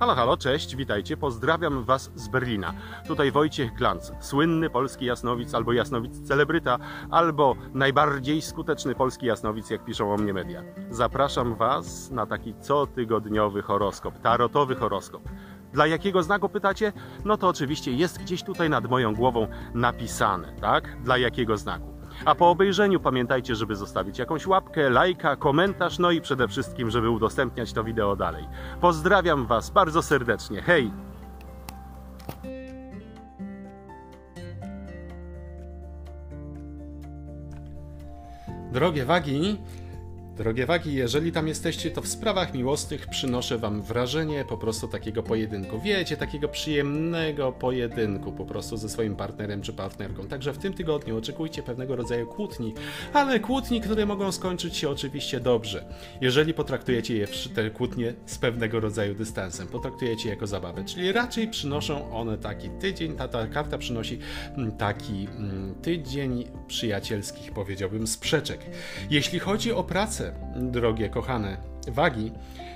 Halo, halo, cześć, witajcie, pozdrawiam Was z Berlina. Tutaj Wojciech Glanc, słynny polski jasnowic, albo jasnowic celebryta, albo najbardziej skuteczny polski jasnowic, jak piszą o mnie media. Zapraszam Was na taki cotygodniowy horoskop, tarotowy horoskop. Dla jakiego znaku pytacie? No to oczywiście jest gdzieś tutaj nad moją głową napisane, tak? Dla jakiego znaku. A po obejrzeniu pamiętajcie, żeby zostawić jakąś łapkę, lajka, komentarz, no i przede wszystkim, żeby udostępniać to wideo dalej. Pozdrawiam Was bardzo serdecznie. Hej! Drogie wagi, Drogie wagi, jeżeli tam jesteście, to w sprawach miłosnych przynoszę wam wrażenie po prostu takiego pojedynku. Wiecie, takiego przyjemnego pojedynku po prostu ze swoim partnerem czy partnerką. Także w tym tygodniu oczekujcie pewnego rodzaju kłótni, ale kłótni, które mogą skończyć się oczywiście dobrze. Jeżeli potraktujecie je, te kłótnie z pewnego rodzaju dystansem, potraktujecie jako zabawę, czyli raczej przynoszą one taki tydzień, ta, ta karta przynosi mm, taki mm, tydzień przyjacielskich, powiedziałbym, sprzeczek. Jeśli chodzi o pracę, drogie, kochane wagi,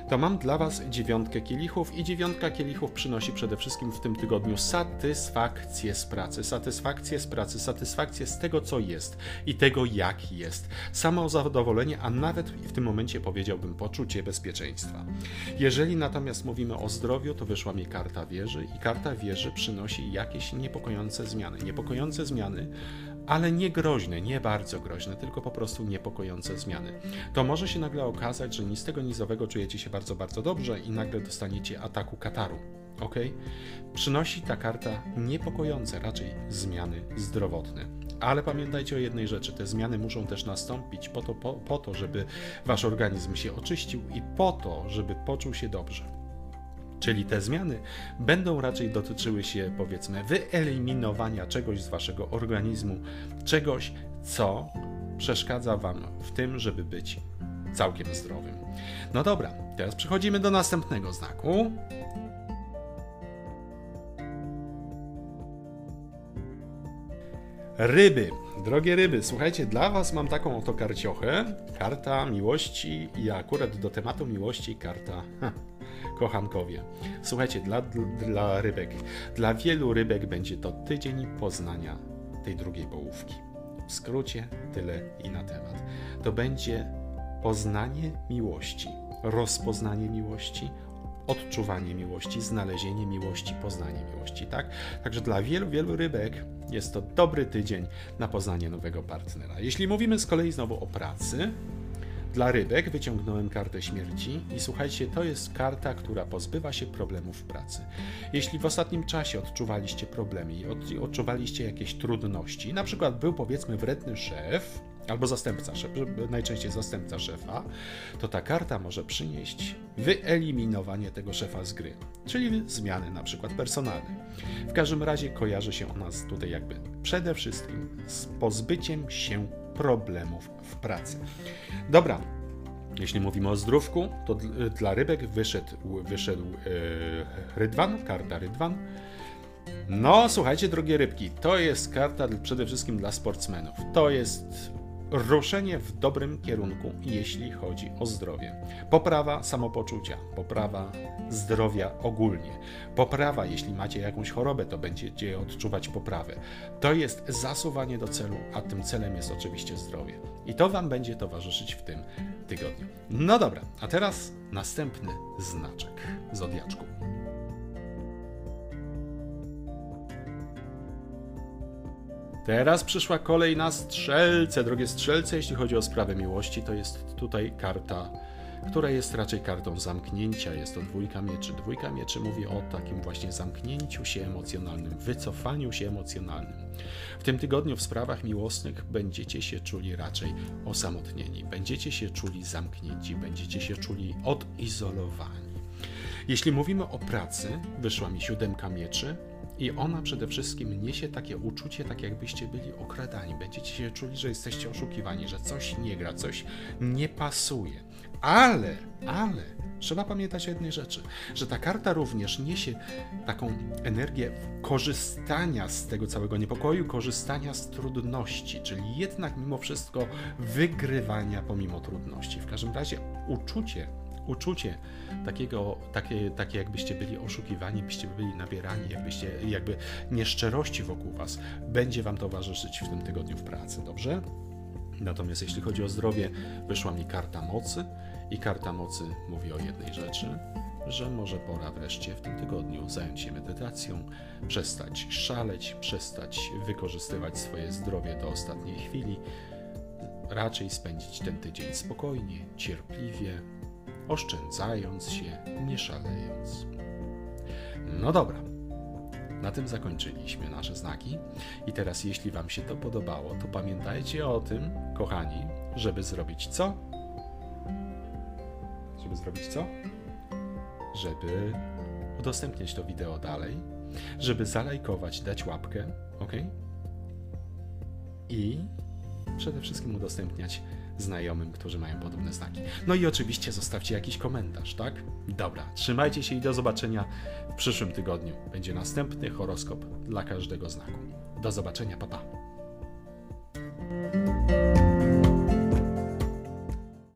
to mam dla Was dziewiątkę kielichów i dziewiątka kielichów przynosi przede wszystkim w tym tygodniu satysfakcję z pracy, satysfakcję z pracy, satysfakcję z tego, co jest i tego, jak jest. Samo zadowolenie, a nawet w tym momencie powiedziałbym poczucie bezpieczeństwa. Jeżeli natomiast mówimy o zdrowiu, to wyszła mi karta wieży i karta wieży przynosi jakieś niepokojące zmiany. Niepokojące zmiany ale nie groźne, nie bardzo groźne, tylko po prostu niepokojące zmiany. To może się nagle okazać, że ni z tego nizowego czujecie się bardzo, bardzo dobrze i nagle dostaniecie ataku kataru. Ok? Przynosi ta karta niepokojące raczej zmiany zdrowotne. Ale pamiętajcie o jednej rzeczy: te zmiany muszą też nastąpić po to, po, po to żeby wasz organizm się oczyścił i po to, żeby poczuł się dobrze. Czyli te zmiany będą raczej dotyczyły się, powiedzmy, wyeliminowania czegoś z waszego organizmu, czegoś, co przeszkadza wam w tym, żeby być całkiem zdrowym. No dobra, teraz przechodzimy do następnego znaku. Ryby. Drogie ryby, słuchajcie, dla Was mam taką oto karciochę. Karta miłości i akurat do tematu miłości karta kochankowie. Słuchajcie, dla, dla rybek, dla wielu rybek będzie to tydzień poznania tej drugiej połówki. W skrócie tyle i na temat. To będzie poznanie miłości, rozpoznanie miłości, odczuwanie miłości, znalezienie miłości, poznanie miłości, tak? Także dla wielu, wielu rybek jest to dobry tydzień na poznanie nowego partnera. Jeśli mówimy z kolei znowu o pracy, dla rybek wyciągnąłem kartę śmierci i słuchajcie, to jest karta, która pozbywa się problemów w pracy. Jeśli w ostatnim czasie odczuwaliście problemy i odczuwaliście jakieś trudności, na przykład był powiedzmy wredny szef, albo zastępca, szef, najczęściej zastępca szefa, to ta karta może przynieść wyeliminowanie tego szefa z gry, czyli zmiany na przykład personalne. W każdym razie kojarzy się ona tutaj jakby przede wszystkim z pozbyciem się problemów w pracy. Dobra, jeśli mówimy o zdrówku, to dla rybek wyszedł, wyszedł yy, rydwan, karta rydwan. No, słuchajcie, drogie rybki, to jest karta przede wszystkim dla sportsmenów. To jest ruszenie w dobrym kierunku, jeśli chodzi o zdrowie. Poprawa samopoczucia, poprawa zdrowia ogólnie. Poprawa, jeśli macie jakąś chorobę, to będziecie odczuwać poprawę. To jest zasuwanie do celu, a tym celem jest oczywiście zdrowie. I to Wam będzie towarzyszyć w tym tygodniu. No dobra, a teraz następny znaczek zodiaczku. Teraz przyszła kolej na strzelce. Drogie strzelce, jeśli chodzi o sprawę miłości, to jest tutaj karta, która jest raczej kartą zamknięcia. Jest to dwójka mieczy. Dwójka mieczy mówi o takim właśnie zamknięciu się emocjonalnym, wycofaniu się emocjonalnym. W tym tygodniu w sprawach miłosnych będziecie się czuli raczej osamotnieni, będziecie się czuli zamknięci, będziecie się czuli odizolowani. Jeśli mówimy o pracy, wyszła mi siódemka mieczy, i ona przede wszystkim niesie takie uczucie, tak jakbyście byli okradani. Będziecie się czuli, że jesteście oszukiwani, że coś nie gra, coś nie pasuje. Ale, ale trzeba pamiętać o jednej rzeczy, że ta karta również niesie taką energię korzystania z tego całego niepokoju, korzystania z trudności, czyli jednak mimo wszystko wygrywania pomimo trudności. W każdym razie uczucie uczucie takiego, takie, takie jakbyście byli oszukiwani, byście byli nabierani, jakbyście, jakby nieszczerości wokół was, będzie wam towarzyszyć w tym tygodniu w pracy, dobrze? Natomiast jeśli chodzi o zdrowie, wyszła mi karta mocy i karta mocy mówi o jednej rzeczy, że może pora wreszcie w tym tygodniu zająć się medytacją, przestać szaleć, przestać wykorzystywać swoje zdrowie do ostatniej chwili, raczej spędzić ten tydzień spokojnie, cierpliwie, oszczędzając się, nie szalejąc. No dobra, na tym zakończyliśmy nasze znaki. I teraz, jeśli Wam się to podobało, to pamiętajcie o tym, kochani, żeby zrobić co? Żeby zrobić co? Żeby udostępniać to wideo dalej, żeby zalajkować, dać łapkę, ok? I przede wszystkim udostępniać znajomym, którzy mają podobne znaki. No i oczywiście zostawcie jakiś komentarz, tak? Dobra, trzymajcie się i do zobaczenia w przyszłym tygodniu. Będzie następny horoskop dla każdego znaku. Do zobaczenia, papa. Pa.